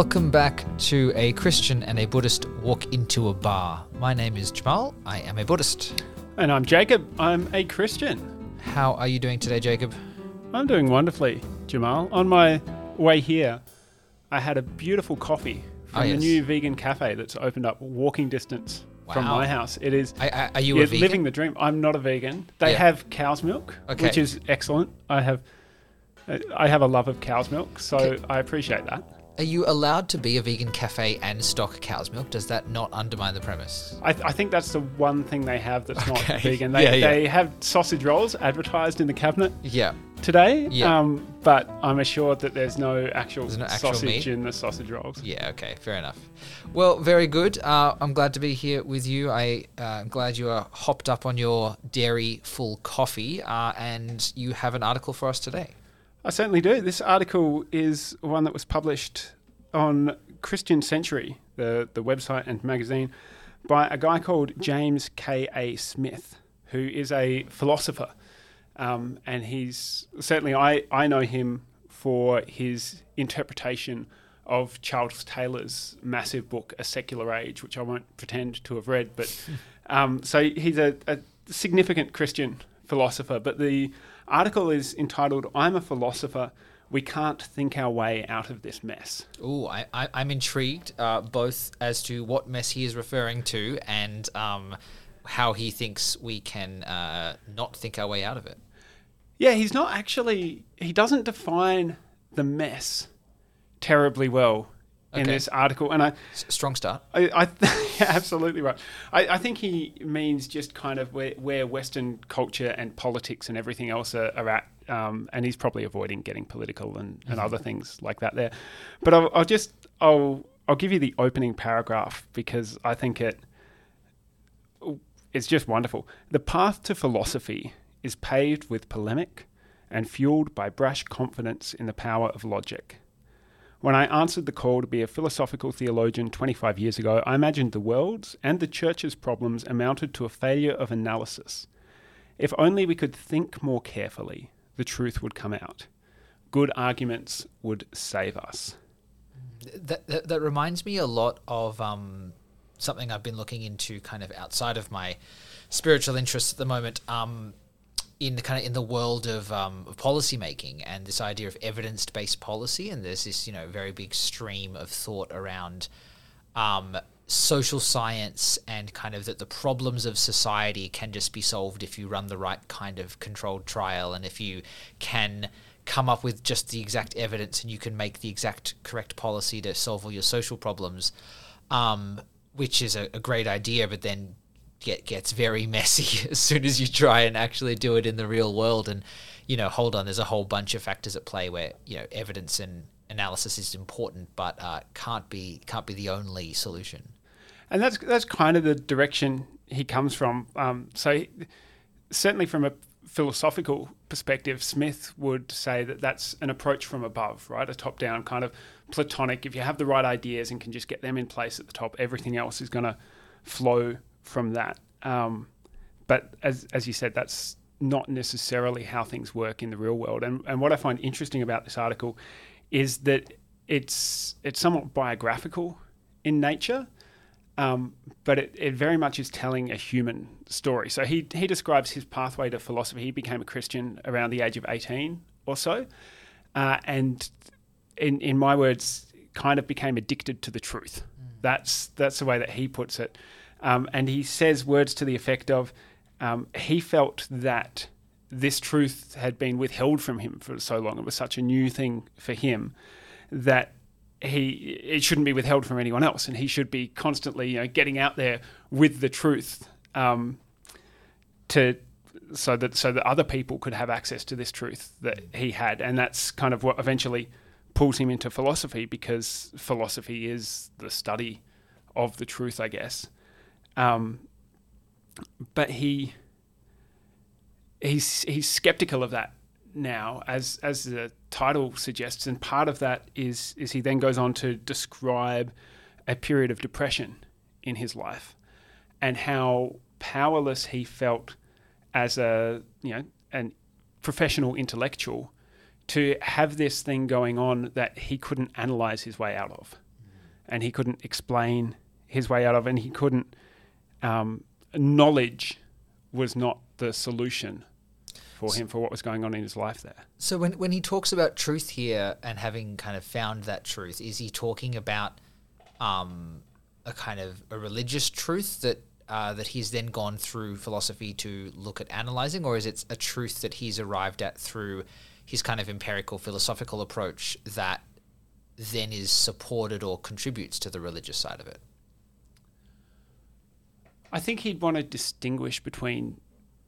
Welcome back to A Christian and a Buddhist Walk into a Bar. My name is Jamal. I am a Buddhist. And I'm Jacob. I'm a Christian. How are you doing today, Jacob? I'm doing wonderfully, Jamal. On my way here, I had a beautiful coffee ah, from Oh, the new vegan cafe that's opened up walking distance from my house. It is I, I, are you yeah, a vegan? living the dream. I'm not a vegan. They Yeah. have cow's milk, Okay. which is excellent. I have I have a love of cow's milk, so Okay. I appreciate that. Are you allowed to be a vegan cafe and stock cow's milk? Does that not undermine the premise? I, I think that's the one thing they have that's Okay. not vegan. They, Yeah, yeah. they have sausage rolls advertised in the cabinet Yeah. today, Yeah. um, but I'm assured that there's no actual, There's no actual sausage meat? in the sausage rolls. Yeah, okay, fair enough. Well, very good. Uh, I'm glad to be here with you. I, uh, I'm glad you are hopped up on your dairy full coffee uh, and you have an article for us today. I certainly do. This article is one that was published on Christian Century, the, the website and magazine, by a guy called James K.A. Smith, who is a philosopher. Um, and he's certainly, I, I know him for his interpretation of Charles Taylor's massive book, A Secular Age, which I won't pretend to have read. But um, so he's a, a significant Christian philosopher. But the article is entitled, I'm a Philosopher. We can't think our way out of this mess. Ooh, I, I, I'm intrigued uh, both as to what mess he is referring to and um, how he thinks we can uh, not think our way out of it. Yeah, he's not actually, he doesn't define the mess terribly well in this article. And I, S- strong start. I, I yeah, absolutely right. I, I think he means just kind of where, where Western culture and politics and everything else are, are at. Um, and he's probably avoiding getting political and, and other things like that there. But I'll, I'll just I'll I'll give you the opening paragraph because I think it it's just wonderful. The path to philosophy is paved with polemic and fueled by brash confidence in the power of logic. When I answered the call to be a philosophical theologian 25 years ago, I imagined the world's and the church's problems amounted to a failure of analysis. If only we could think more carefully, the truth would come out. Good arguments would save us. That, that, that reminds me a lot of um, something I've been looking into kind of outside of my spiritual interests at the moment. Um, in the kind of in the world of, um, of policy making and this idea of evidence based policy, and there's this you know very big stream of thought around um, social science and kind of that the problems of society can just be solved if you run the right kind of controlled trial and if you can come up with just the exact evidence and you can make the exact correct policy to solve all your social problems, um, which is a, a great idea, but then get gets very messy as soon as you try and actually do it in the real world. And you know, hold on, there's a whole bunch of factors at play where you know evidence and analysis is important, but uh, can't be can't be the only solution. And that's that's kind of the direction he comes from. Um, so, he- certainly from a philosophical perspective, Smith would say that that's an approach from above, right? A top-down kind of Platonic. If you have the right ideas and can just get them in place at the top, everything else is going to flow from that. Um, but as as you said, that's not necessarily how things work in the real world. And and what I find interesting about this article is that it's it's somewhat biographical in nature um, but it, it very much is telling a human story. So he, he describes his pathway to philosophy. He became a Christian around the age of 18 or so. Uh, and in, in my words, kind of became addicted to the truth. That's, that's the way that he puts it. Um, and he says words to the effect of um, he felt that this truth had been withheld from him for so long. It was such a new thing for him that he it shouldn't be withheld from anyone else, and he should be constantly you know getting out there with the truth um, to so that so that other people could have access to this truth that he had, and that's kind of what eventually pulls him into philosophy because philosophy is the study of the truth, I guess. Um, but he he's he's skeptical of that now, as as the title suggests, and part of that is is he then goes on to describe a period of depression in his life, and how powerless he felt as a you know an professional intellectual to have this thing going on that he couldn't analyze his way out of, and he couldn't explain his way out of, and he couldn't. Um, knowledge was not the solution for him for what was going on in his life there. So when when he talks about truth here and having kind of found that truth, is he talking about um, a kind of a religious truth that uh, that he's then gone through philosophy to look at analyzing, or is it a truth that he's arrived at through his kind of empirical philosophical approach that then is supported or contributes to the religious side of it? I think he'd want to distinguish between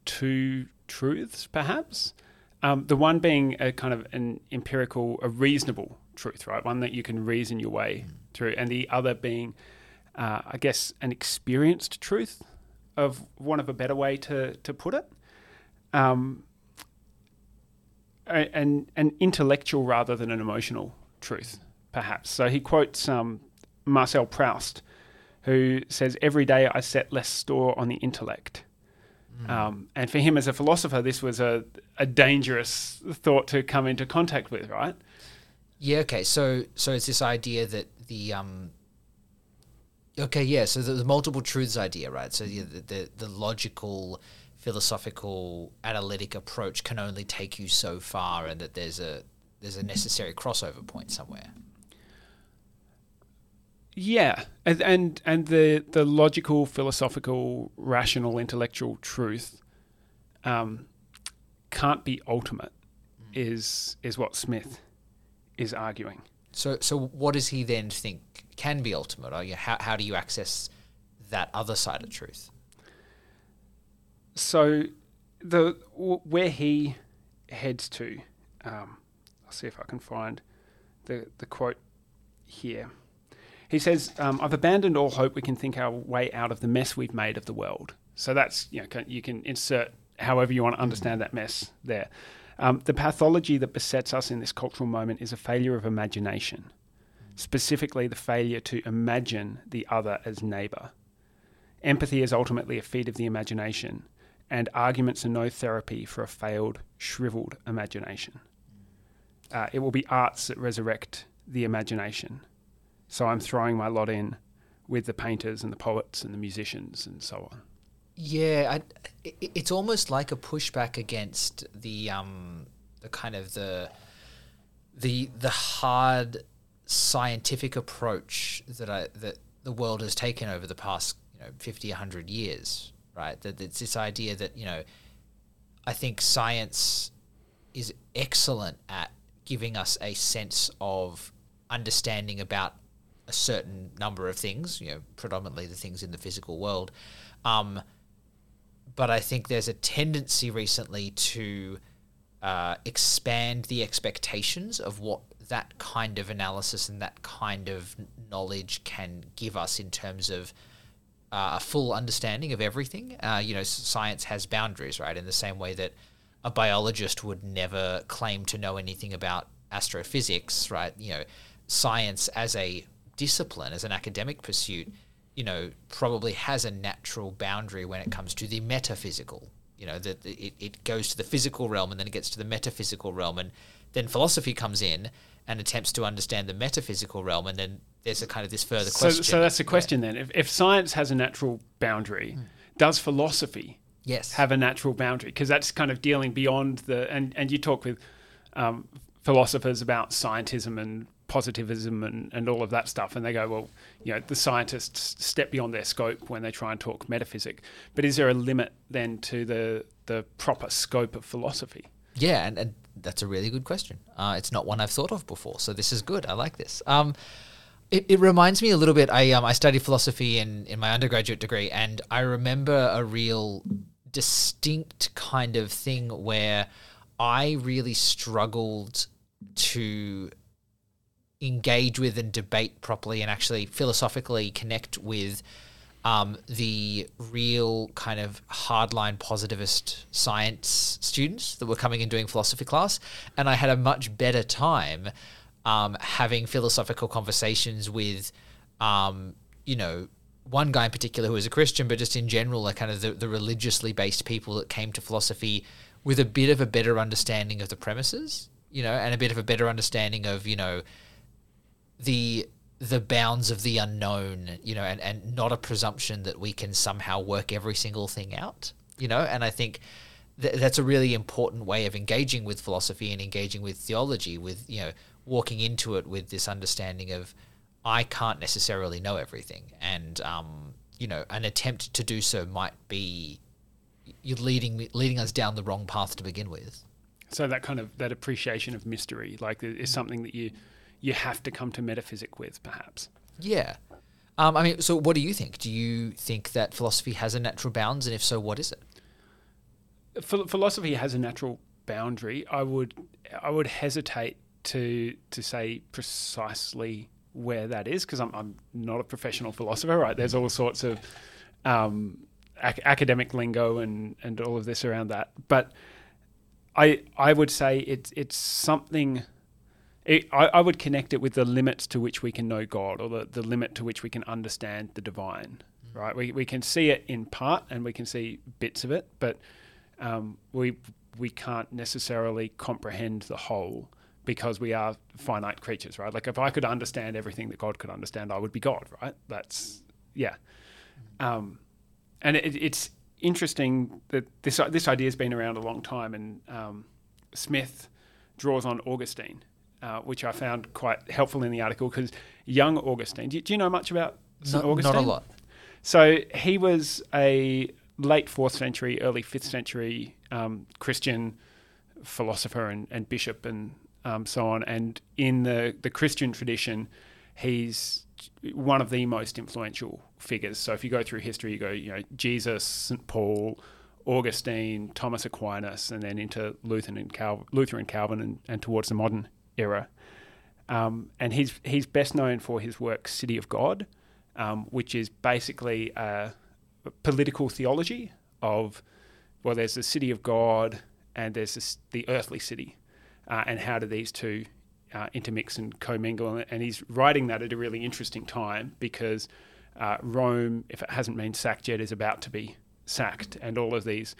two truths, perhaps. Um, the one being a kind of an empirical, a reasonable truth, right? One that you can reason your way mm. through, and the other being, uh, I guess, an experienced truth, of one of a better way to to put it. Um, an an intellectual rather than an emotional truth, perhaps. So he quotes um, Marcel Proust, who says, "Every day I set less store on the intellect." Mm. Um, and for him as a philosopher, this was a, a dangerous thought to come into contact with, right? Yeah. Okay. So so it's this idea that the um. Okay. Yeah. So the, the multiple truths idea, right? So the, the the logical, philosophical, analytic approach can only take you so far, and that there's a there's a necessary crossover point somewhere. Yeah, and and, and the the logical, philosophical, rational, intellectual truth um, can't be ultimate. Mm. Is is what Smith is arguing. So so what does he then think can be ultimate? Or how how do you access that other side of truth? So the where he heads to, um, I'll see if I can find the the quote here. He says, um, I've abandoned all hope we can think our way out of the mess we've made of the world. So that's, you know, you can insert however you want to understand that mess there. Um, the pathology that besets us in this cultural moment is a failure of imagination, specifically the failure to imagine the other as neighbour. Empathy is ultimately a feat of the imagination, and arguments are no therapy for a failed, shriveled imagination. Uh, it will be arts that resurrect the imagination so I'm throwing my lot in with the painters and the poets and the musicians and so on. Yeah, I, it's almost like a pushback against the um, the kind of the the the hard scientific approach that I that the world has taken over the past you know 50 100 years right that it's this idea that you know I think science is excellent at giving us a sense of understanding about a certain number of things, you know, predominantly the things in the physical world. Um, but I think there's a tendency recently to uh, expand the expectations of what that kind of analysis and that kind of knowledge can give us in terms of uh, a full understanding of everything. Uh, you know, science has boundaries, right? In the same way that a biologist would never claim to know anything about astrophysics, right? You know, science as a discipline, as an academic pursuit, you know, probably has a natural boundary when it comes to the metaphysical. You know, that it, it goes to the physical realm and then it gets to the metaphysical realm, and then philosophy comes in and attempts to understand the metaphysical realm, and then there's a kind of this further question. So, so that's the question yeah. then. If, if science has a natural boundary, mm. does philosophy yes. have a natural boundary? Because that's kind of dealing beyond the and and you talk with um, philosophers about scientism and positivism and, and all of that stuff. And they go, well, you know, the scientists step beyond their scope when they try and talk metaphysic. But is there a limit then to the, the proper scope of philosophy? Yeah, and, and that's a really good question. Uh, it's not one I've thought of before. So this is good. I like this. Um, it, it reminds me a little bit. I um, I studied philosophy in, in my undergraduate degree, and I remember a real distinct kind of thing where I really struggled to engage with and debate properly and actually philosophically connect with um, the real kind of hardline positivist science students that were coming and doing philosophy class. And I had a much better time um, having philosophical conversations with, um, you know, one guy in particular who was a Christian, but just in general, like kind of the, the religiously based people that came to philosophy with a bit of a better understanding of the premises you know, and a bit of a better understanding of you know the the bounds of the unknown, you know, and, and not a presumption that we can somehow work every single thing out, you know, and I think th- that's a really important way of engaging with philosophy and engaging with theology, with, you know, walking into it with this understanding of I can't necessarily know everything. And, um, you know, an attempt to do so might be you're leading leading us down the wrong path to begin with. So that kind of that appreciation of mystery, like, is something that you you have to come to metaphysic with, perhaps. Yeah. Um, I mean, so what do you think? Do you think that philosophy has a natural bounds, and if so, what is it? Ph- philosophy has a natural boundary. I would I would hesitate to to say precisely where that is because I'm, I'm not a professional philosopher. Right? There's all sorts of um, ac- academic lingo and and all of this around that, but I I would say it's it's something it, I, I, would connect it with the limits to which we can know God or the, the limit to which we can understand the divine, mm. right? We, we can see it in part and we can see bits of it, but um, we, we can't necessarily comprehend the whole because we are finite creatures, right? Like if I could understand everything that God could understand, I would be God, right? That's, yeah. Mm. Um, and it, it's interesting that this, this idea has been around a long time and um, Smith draws on Augustine uh, which I found quite helpful in the article because young Augustine. Do you, do you, know much about St. Augustine? Not a lot. So he was a late fourth century, early fifth century um, Christian philosopher and, and bishop and um, so on. And in the, the Christian tradition, he's one of the most influential figures. So if you go through history, you go, you know, Jesus, St. Paul, Augustine, Thomas Aquinas, and then into Luther and, Cal- Luther and Calvin and, and towards the modern era. Um, and he's he's best known for his work City of God, um, which is basically a political theology of well, there's the city of God and there's this, the earthly city, uh, and how do these two uh, intermix and commingle? And he's writing that at a really interesting time because uh, Rome, if it hasn't been sacked yet, is about to be sacked, and all of these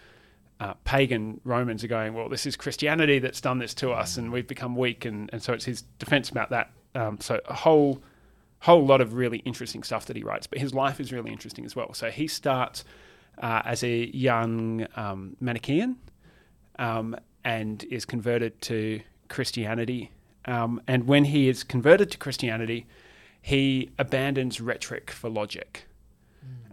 uh, pagan Romans are going, well, this is Christianity that's done this to us, and we've become weak, and, and so it's his defense about that. Um, so a whole whole lot of really interesting stuff that he writes, but his life is really interesting as well. So he starts uh, as a young um, Manichaean um, and is converted to Christianity. Um, and when he is converted to Christianity, he abandons rhetoric for logic.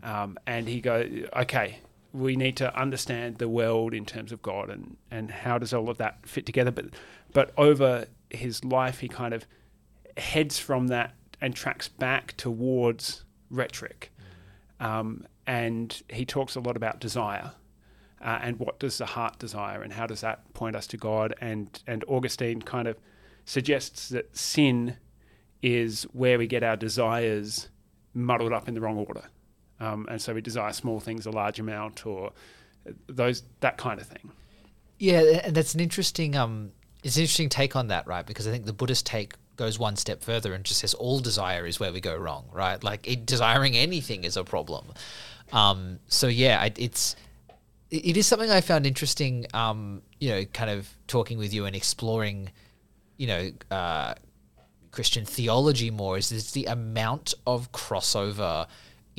Mm. Um, and he goes, okay, we need to understand the world in terms of God and, and how does all of that fit together. But but over his life, he kind of heads from that and tracks back towards rhetoric. Um, and he talks a lot about desire uh, and what does the heart desire and how does that point us to God. And and Augustine kind of suggests that sin is where we get our desires muddled up in the wrong order. Um, and so we desire small things a large amount or those that kind of thing. Yeah, and that's an interesting um, it's an interesting take on that, right? Because I think the Buddhist take goes one step further and just says all desire is where we go wrong, right? Like it, desiring anything is a problem. Um, so yeah, it's it is something I found interesting. Um, you know, kind of talking with you and exploring, you know, uh, Christian theology more is, is the amount of crossover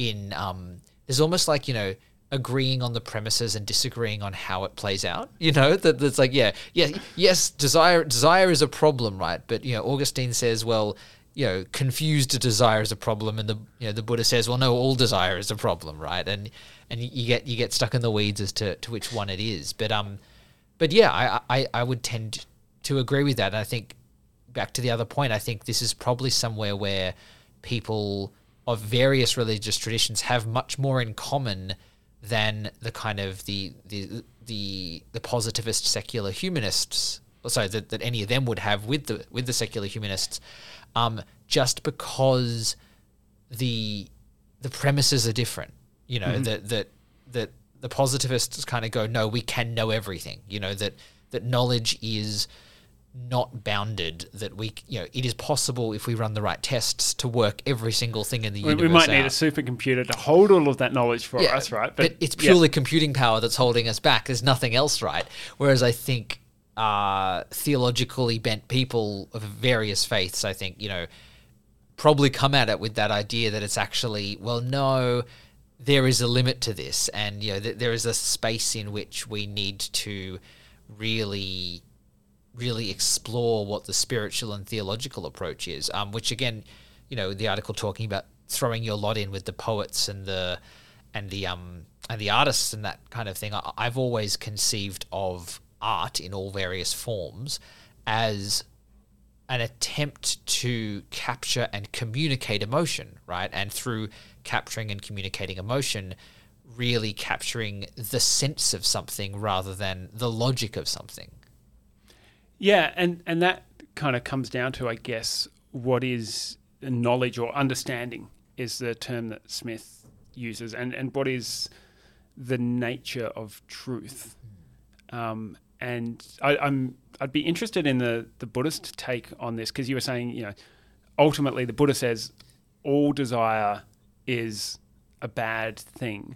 in um, there's almost like you know agreeing on the premises and disagreeing on how it plays out. You know that that's like yeah yeah yes desire desire is a problem right, but you know Augustine says well you know confused desire is a problem and the you know the Buddha says well no all desire is a problem right? And and you get you get stuck in the weeds as to, to which one it is. But um but yeah I, I I would tend to agree with that. And I think back to the other point I think this is probably somewhere where people of various religious traditions have much more in common than the kind of the the the, the positivist secular humanists sorry that, that any of them would have with the with the secular humanists um, just because the the premises are different you know mm-hmm. that that that the positivists kind of go no we can know everything you know that that knowledge is not bounded that we you know it is possible if we run the right tests to work every single thing in the we, universe we might out. need a supercomputer to hold all of that knowledge for yeah, us right but, but it's purely yeah. computing power that's holding us back there's nothing else right whereas i think uh, theologically bent people of various faiths, I think, you know, probably come at it with that idea that it's actually, well, no, there is a limit to this. And, you know, th- there is a space in which we need to really, really explore what the spiritual and theological approach is, um, which, again, you know, the article talking about throwing your lot in with the poets and the, and the, um, and the artists and that kind of thing. I- I've always conceived of art in all various forms as an attempt to capture and communicate emotion, right? And through capturing and communicating emotion, really capturing the sense of something rather than the logic of something. Yeah, and and that kind of comes down to, I guess, what is knowledge or understanding is the term that Smith uses, and and what is the nature of truth. Um, and I, I'm I'd be interested in the the Buddhist take on this because you were saying you know ultimately the Buddha says all desire is a bad thing.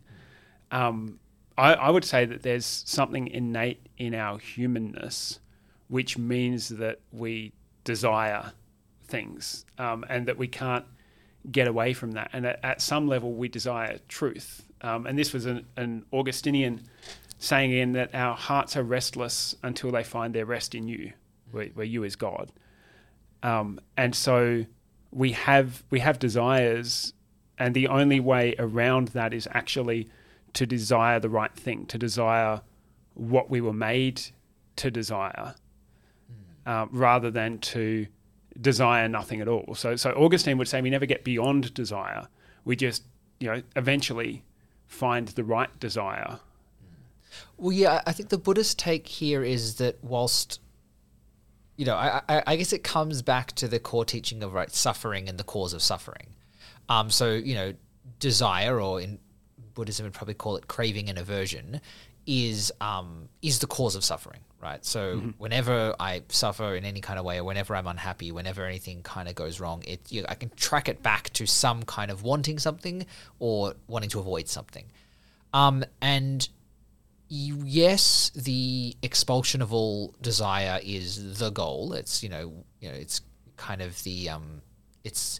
Um, I, I would say that there's something innate in our humanness, which means that we desire things um, and that we can't get away from that. And at, at some level, we desire truth. Um, and this was an, an Augustinian saying in that our hearts are restless until they find their rest in you, where, where you is God. Um, and so we have we have desires, and the only way around that is actually to desire the right thing, to desire what we were made to desire, uh, rather than to desire nothing at all. So, so Augustine would say we never get beyond desire. We just, you know, eventually find the right desire. Well, yeah, I think the Buddhist take here is that whilst, you know, I, I, I guess it comes back to the core teaching of right suffering and the cause of suffering. Um, so you know, desire, or in Buddhism would probably call it craving and aversion, is um, is the cause of suffering, right? So whenever I suffer in any kind of way, or whenever I'm unhappy, whenever anything kind of goes wrong, it you know, I can track it back to some kind of wanting something or wanting to avoid something. Um, and yes, the expulsion of all desire is the goal. It's you know, you know, it's kind of the um, it's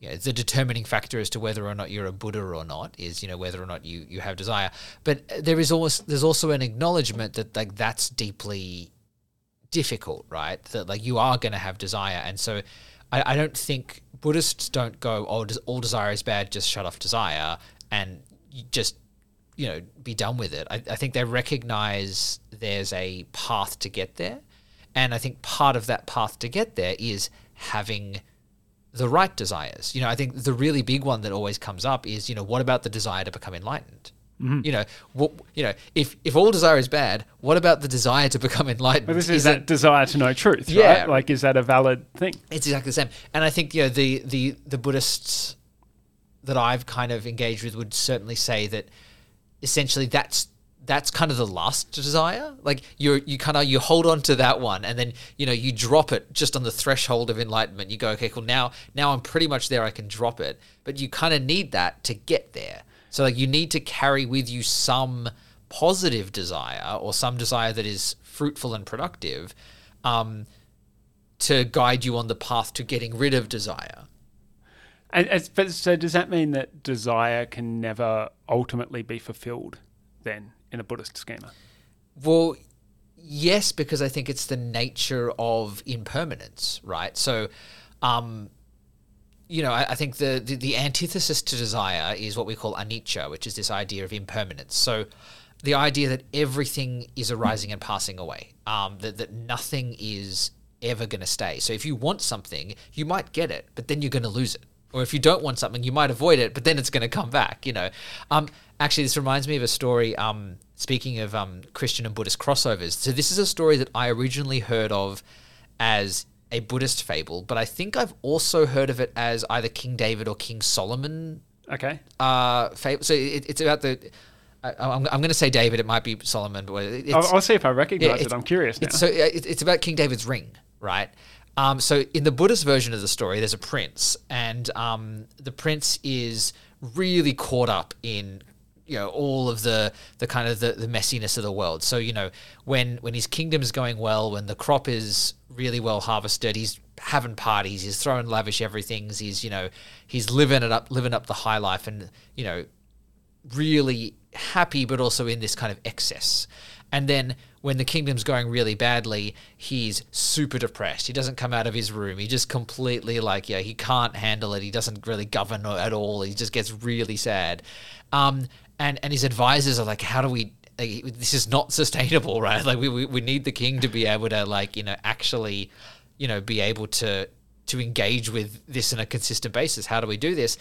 you know, the determining factor as to whether or not you're a Buddha or not is you know whether or not you you have desire. But uh, there is almost there's also an acknowledgement that like that's deeply difficult, right? That like you are going to have desire, and so I, I don't think Buddhists don't go, oh, all desire is bad, just shut off desire, and just you know be done with it. I, I think they recognize there's a path to get there, and I think part of that path to get there is having the right desires. You know, I think the really big one that always comes up is, you know, what about the desire to become enlightened? Mm-hmm. You know, what, you know, if if all desire is bad, what about the desire to become enlightened? But this is, Is that, desire to know truth, Yeah. right? Like, is that a valid thing? it's exactly the same. And I think you know the the the Buddhists that I've kind of engaged with would certainly say that essentially that's that's kind of the last desire. Like you you kind of you hold on to that one and then you know you drop it just on the threshold of enlightenment. You go okay, cool. Now now I'm pretty much there. I can drop it, but you kind of need that to get there. So like you need to carry with you some positive desire or some desire that is fruitful and productive. Um, to guide you on the path to getting rid of desire. And, but so does that mean that desire can never ultimately be fulfilled then in a Buddhist schema? Well, yes, because I think it's the nature of impermanence, right? So, um, you know, I, I think the, the the antithesis to desire is what we call anicca, which is this idea of impermanence. So, the idea that everything is arising and passing away, um, that that nothing is ever going to stay. So, if you want something, you might get it, but then you're going to lose it. Or if you don't want something, you might avoid it, but then it's going to come back. You know, um, actually, this reminds me of a story. Um, speaking of um, Christian and Buddhist crossovers, so this is a story that I originally heard of as a Buddhist fable, but I think I've also heard of it as either King David or King Solomon Okay. uh, fable. So it, it's about the. I, I'm, I'm going to say David. It might be Solomon, but it's, I'll, I'll see if I recognize it's- it. I'm curious now. it's, so it, it's about King David's ring, right? Um, so in the Buddhist version of the story, there's a prince, and um, the prince is really caught up in you know all of the the kind of the, the messiness of the world. So you know when when his is going well, when the crop is really well harvested, he's having parties, he's throwing lavish everything's, he's you know he's living it up, living up the high life, and you know really happy, but also in this kind of excess. And then when the kingdom's going really badly, he's super depressed. He doesn't come out of his room. He just completely like yeah, he can't handle it. He doesn't really govern at all. He just gets really sad. Um, and and his advisors are like, how do we? Like, this is not sustainable, right? Like we, we we need the king to be able to like you know actually, you know, be able to to engage with this on a consistent basis. How do we do this?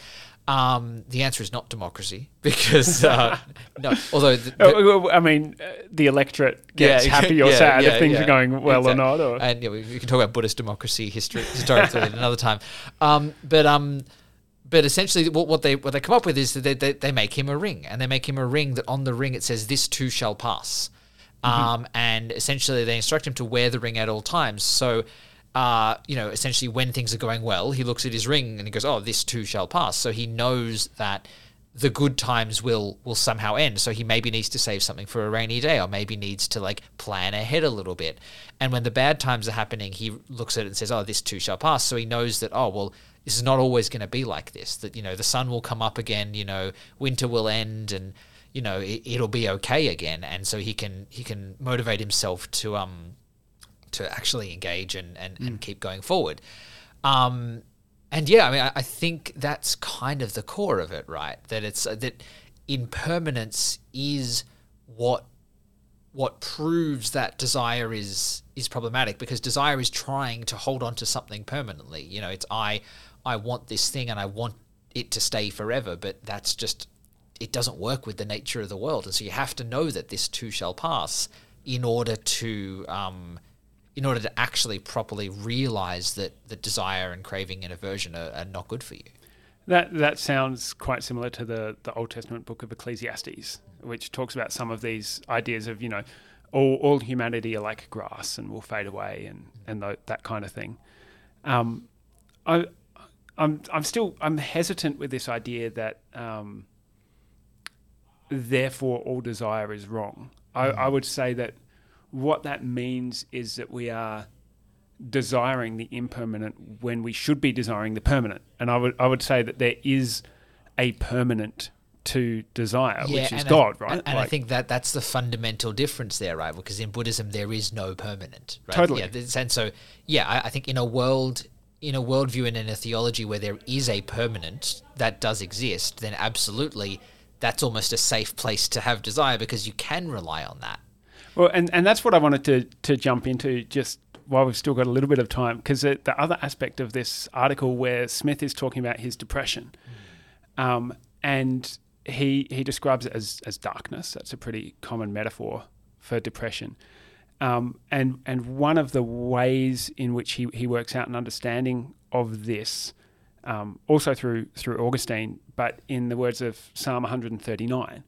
Um, the answer is not democracy because uh, no. Although the, the, Oh, I mean, uh, the electorate gets happy or yeah, sad yeah, if things yeah. are going well or not. Or and yeah, we, we can talk about Buddhist democracy history historically another time. Um, but um, but essentially, what, what they what they come up with is that they, they they make him a ring, and they make him a ring that on the ring it says "This too shall pass," um, and essentially they instruct him to wear the ring at all times. So. Uh, you know, essentially, when things are going well, he looks at his ring and he goes, "Oh, this too shall pass." So he knows that the good times will will somehow end. So he maybe needs to save something for a rainy day, or maybe needs to like plan ahead a little bit. And when the bad times are happening, he looks at it and says, "Oh, this too shall pass." So he knows that, oh well, this is not always going to be like this. That you know, the sun will come up again. You know, winter will end, and you know, it, it'll be okay again. And so he can he can motivate himself to um to actually engage and and, and keep going forward. Um, and yeah, I mean, I, I think that's kind of the core of it, right? That it's uh, that impermanence is what what proves that desire is is problematic because desire is trying to hold on to something permanently. You know, it's I I want this thing and I want it to stay forever, but that's just it doesn't work with the nature of the world, and so you have to know that this too shall pass in order to um, in order to actually properly realize that the desire and craving and aversion are, are not good for you. That that sounds quite similar to the the Old Testament book of Ecclesiastes, which talks about some of these ideas of you know, all all humanity are like grass and will fade away and and that kind of thing. Um, I I'm I'm still I'm hesitant with this idea that um, therefore all desire is wrong. I, I would say that what that means is that we are desiring the impermanent when we should be desiring the permanent. And I would I would say that there is a permanent to desire, which is God, I, right? And, and I think that that's the fundamental difference there, right? Because in Buddhism there is no permanent, right? Totally. Yeah, and so yeah, I, I think in a world in a worldview and in a theology where there is a permanent that does exist, then absolutely that's almost a safe place to have desire because you can rely on that. Well, and, and that's what I wanted to, to jump into just while we've still got a little bit of time, because the, the other aspect of this article where Smith is talking about his depression, um, and he he describes it as, as darkness. That's a pretty common metaphor for depression. Um, and and one of the ways in which he, he works out an understanding of this, um, also through through Augustine, but in the words of Psalm 139,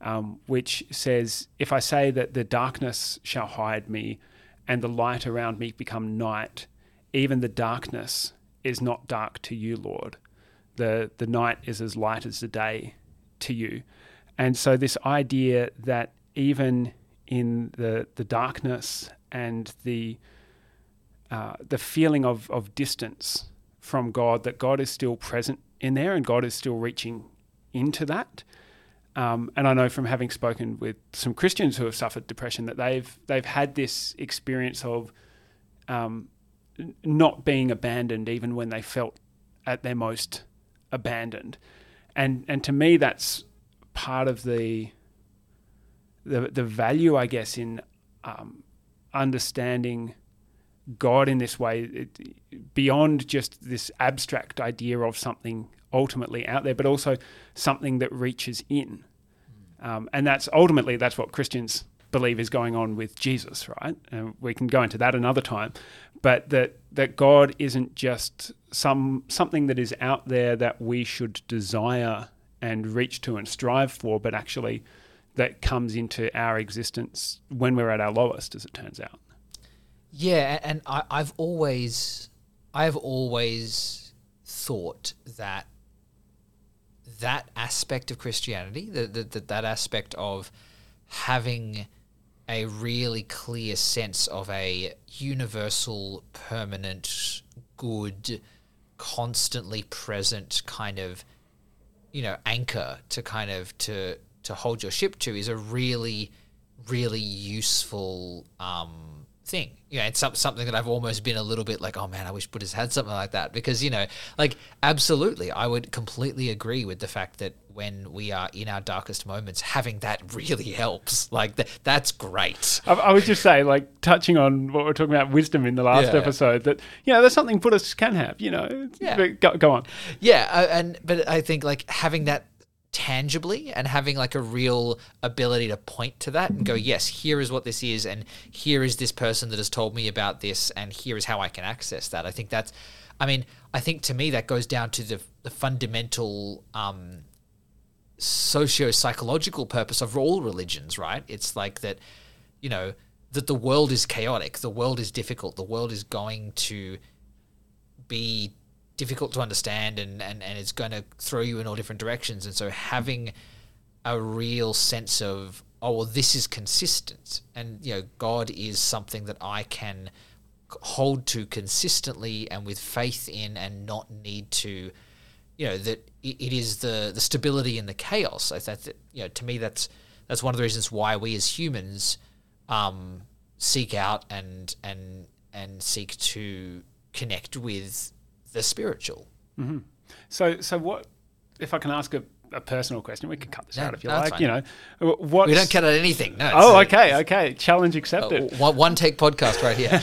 um, which says, If I say that the darkness shall hide me and the light around me become night, even the darkness is not dark to you, Lord. The, the night is as light as the day to you. And so, this idea that even in the, the darkness and the, uh, the feeling of, of distance from God, that God is still present in there and God is still reaching into that. Um, and I know from having spoken with some Christians who have suffered depression that they've they've had this experience of um, not being abandoned even when they felt at their most abandoned, and and to me that's part of the the the value I guess in um, understanding God in this way it, beyond just this abstract idea of something ultimately out there, but also something that reaches in. Um, and that's ultimately that's what Christians believe is going on with Jesus, right? And we can go into that another time, but that that God isn't just some something that is out there that we should desire and reach to and strive for, but actually that comes into our existence when we're at our lowest, as it turns out. Yeah, and I, I've always, I've always thought that that aspect of Christianity, that that that aspect of having a really clear sense of a universal, permanent, good, constantly present kind of, you know, anchor to kind of to to hold your ship to is a really, really useful um, thing. You know, it's some, something that I've almost been a little bit like, oh man, I wish Buddhists had something like that because you know, like absolutely, I would completely agree with the fact that when we are in our darkest moments, having that really helps. Like th- that's great. I, I was just saying, like touching on what we're talking about wisdom in the last Yeah. episode, that you know, there's something Buddhists can have. You know, Yeah. Go, go on. Yeah, uh, and but I think like having that tangibly and having like a real ability to point to that and go, yes, here is what this is, and here is this person that has told me about this, and here is how I can access that. I think that's, I mean, I think to me that goes down to the the fundamental um, socio psychological purpose of all religions, right? It's like that, you know, that the world is chaotic, the world is difficult, the world is going to be difficult to understand and, and, and it's going to throw you in all different directions. And so having a real sense of, oh, well, this is consistent. And, you know, God is something that I can hold to consistently and with faith in and not need to, you know, that it, is the, the stability in the chaos. I think that, you know, to me, that's, that's one of the reasons why we as humans um, seek out and, and, and seek to connect with the spiritual. So, so what? If I can ask a, a personal question, we can cut this No, out if you like. fine. You know, what? We don't cut out anything. No. Oh, okay, okay. Challenge accepted. uh, one, one take podcast right here.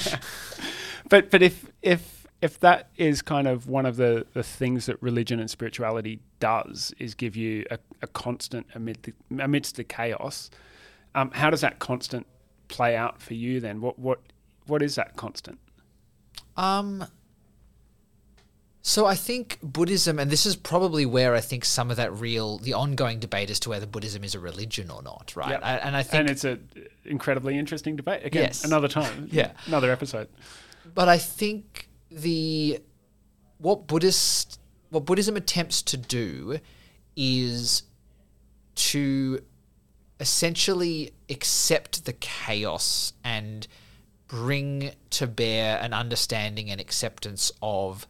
but but if if if that is kind of one of the, the things that religion and spirituality does is give you a, a constant amid the, amidst the chaos, um, how does that constant play out for you then? What what what is that constant? Um, so I think Buddhism, and this is probably where I think some of that real, the ongoing debate as to whether Buddhism is a religion or not, right? Yep. I, and I think, and it's an incredibly interesting debate. Again, Yes. another time. Yeah. another episode. but I think the what Buddhist, what Buddhism attempts to do is to essentially accept the chaos and bring to bear an understanding and acceptance of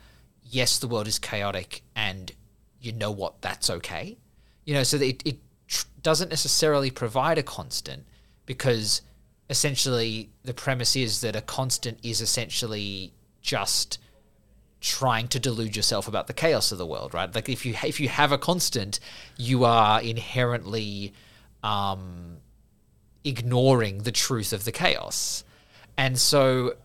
yes the world is chaotic and you know what that's okay you know so it, it tr- doesn't necessarily provide a constant because essentially the premise is that a constant is essentially just trying to delude yourself about the chaos of the world, right? Like if you if you have a constant, you are inherently um, ignoring the truth of the chaos, and so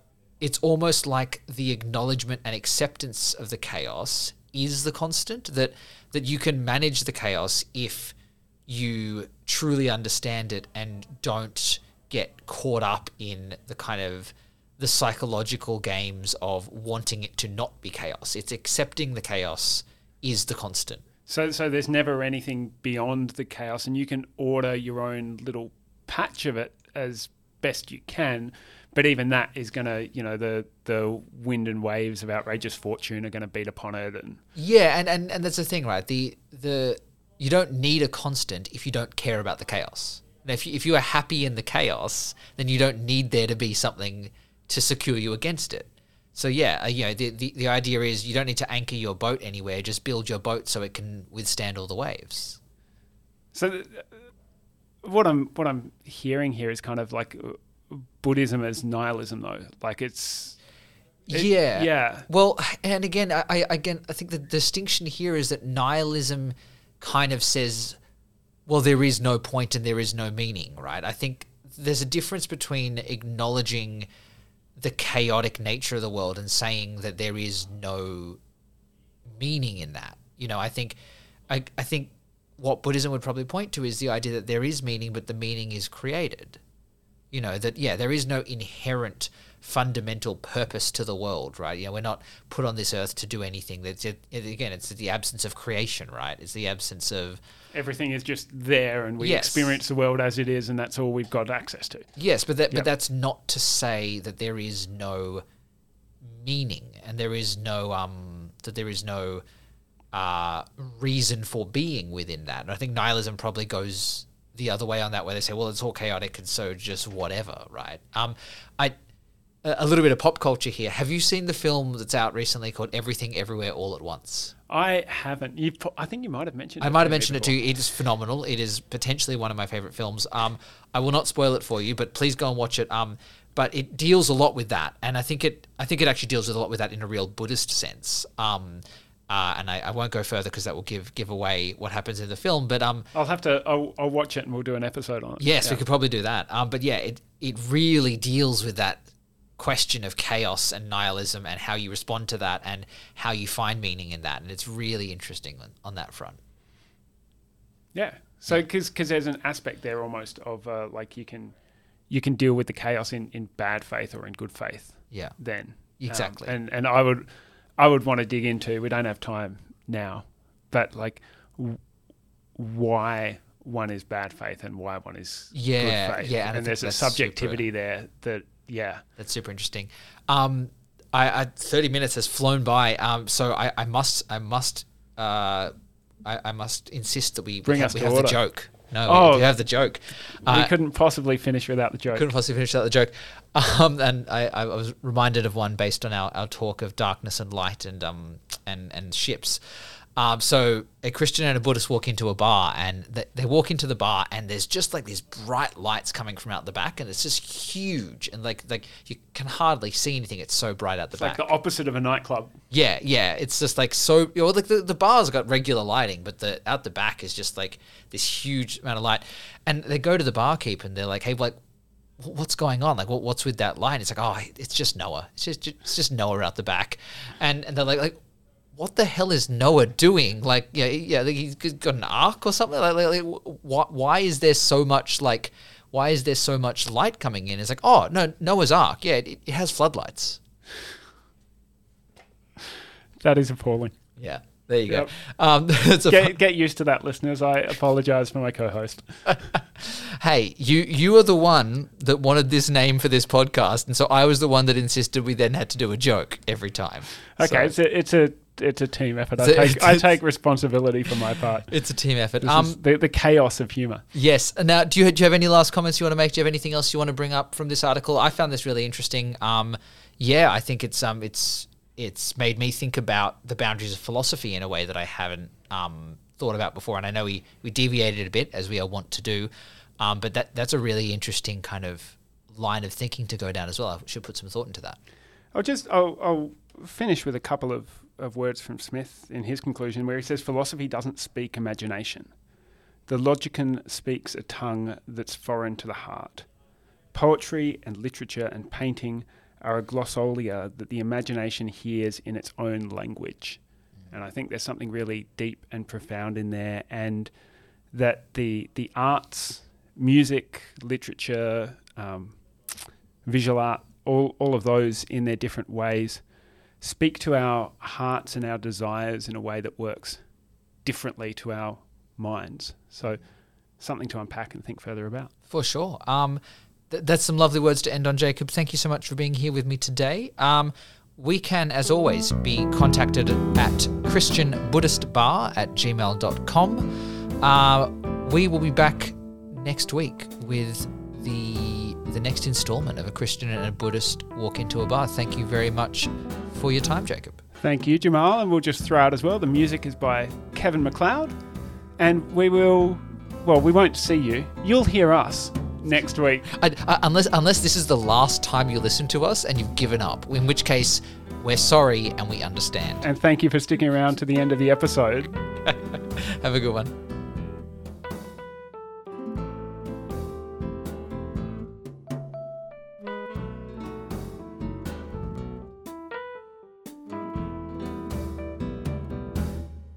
it's almost like the acknowledgement and acceptance of the chaos is the constant that that you can manage the chaos if you truly understand it and don't get caught up in the kind of the psychological games of wanting it to not be chaos. It's accepting the chaos is the constant. So, so there's never anything beyond the chaos, and you can order your own little patch of it as best you can. But even that is going to, you know, the the wind and waves of outrageous fortune are going to beat upon it, and Yeah, and, and, and that's the thing, right? The the you don't need a constant if you don't care about the chaos. If you, if you are happy in the chaos, then you don't need there to be something to secure you against it. So yeah, uh, you know, the, the the idea is you don't need to anchor your boat anywhere. Just build your boat so it can withstand all the waves. so th- what I'm what I'm hearing here is kind of like uh, Buddhism as nihilism, though. Like it's It- yeah. yeah. Well, and again, I, I again I think the distinction here is that nihilism kind of says, well, there is no point and there is no meaning, right? I think there's a difference between acknowledging the chaotic nature of the world and saying that there is no meaning in that. You know, I think I, I think what Buddhism would probably point to is the idea that there is meaning, but the meaning is created. You know, that yeah, there is no inherent fundamental purpose to the world, right? You know, we're not put on this earth to do anything. That's it, again, it's the absence of creation, right? It's the absence of everything is just there, and we Yes. experience the world as it is, and that's all we've got access to. Yes, but that Yep. but that's not to say that there is no meaning and there is no um that there is no uh, reason for being within that. And I think nihilism probably goes the other way on that, where they say, well, it's all chaotic and so just whatever, right? Um, I a little bit of pop culture here. Have you seen the film that's out recently called Everything Everywhere All at Once? I haven't. You, I think you might have mentioned. I might have me mentioned it to you. It is phenomenal. It is potentially one of my favorite films. Um, I will not spoil it for you, but please go and watch it. Um, but it deals a lot with that, and I think it. I think it actually deals with a lot with that in a real Buddhist sense. Um, uh, and I, I won't go further because that will give give away what happens in the film. But um, I'll have to. I'll, I'll watch it and we'll do an episode on it. Yes, Yeah. we could probably do that. Um, but yeah, it it really deals with that question of chaos and nihilism and how you respond to that and how you find meaning in that, and it's really interesting on, on that front. Yeah. So because there's an aspect there almost of uh, like you can you can deal with the chaos in, in bad faith or in good faith. Yeah. Then Um, Exactly. and and I would I would want to dig into. We don't have time now, but like w- why one is bad faith and why one is Yeah, good faith. yeah, and and, there's a that's super- subjectivity there that yeah. That's super interesting. Um, I, I thirty minutes has flown by. Um, so I, I must I must uh, I, I must insist that we Bring we us have, we to have the joke. No, Oh. we have the joke. we Uh, couldn't possibly finish without the joke. couldn't possibly finish without the joke. Um, and I, I was reminded of one based on our, our talk of darkness and light and um and and ships. Um, so a Christian and a Buddhist walk into a bar, and they, they walk into the bar, and there's just like these bright lights coming from out the back, and it's just huge, and like like you can hardly see anything. It's so bright out the It's like back. the opposite of a nightclub. Yeah, yeah. It's just like so. You know, like the, the bar's got regular lighting, but the out the back is just like this huge amount of light. And they go to the barkeep and they're like, "Hey, like, what's going on? Like, what, what's with that light?" It's like, "Oh, it's just Noah. It's just it's just Noah out the back." And and they're like, like. What the hell is Noah doing? Like, yeah, yeah, he's got an ark or something. Like, like, why, why is there so much like, why is there so much light coming in? It's like, oh no, Noah's ark. Yeah, it, it has floodlights. That is appalling. Yeah, there you Yep. go. Um, Get, get used to that, listeners. I apologize for my co-host. hey, you you are the one that wanted this name for this podcast, and so I was the one that insisted we then had to do a joke every time. Okay, So, it's a it's a it's a team effort. I take it's- I take responsibility for my part. it's a team effort. This Um, the, the chaos of humor. yes. Now, do you do you have any last comments you want to make? Do you have anything else you want to bring up from this article? I found this really interesting. Um, yeah, I think it's um it's it's made me think about the boundaries of philosophy in a way that I haven't um thought about before. And I know we we deviated a bit as we are wont to do, um, but that that's a really interesting kind of line of thinking to go down as well. I should put some thought into that. I'll just I'll, I'll finish with a couple of, of words from Smith in his conclusion, where he says philosophy doesn't speak imagination. The logician speaks a tongue that's foreign to the heart. Poetry and literature and painting are a glossolalia that the imagination hears in its own language. And I think there's something really deep and profound in there, and that the the arts, music, literature, um, visual art, all, all of those in their different ways speak to our hearts and our desires in a way that works differently to our minds. So, something to unpack and think further about. For sure. Um, th- that's some lovely words to end on, Jacob. Thank you so much for being here with me today. Um, we can, as always, be contacted at Christian Buddhist Bar at gmail.com. Uh, we will be back next week with the the next installment of a Christian and a Buddhist walk into a bar. Thank you very much for your time, Jacob. Thank you, Jamal. And we'll just throw out as well the music is by Kevin MacLeod. And we will, well, we won't see you. You'll hear us next week. I, I, unless unless this is the last time you listen to us and you've given up, in which case we're sorry and we understand. And thank you for sticking around to the end of the episode. Have a good one.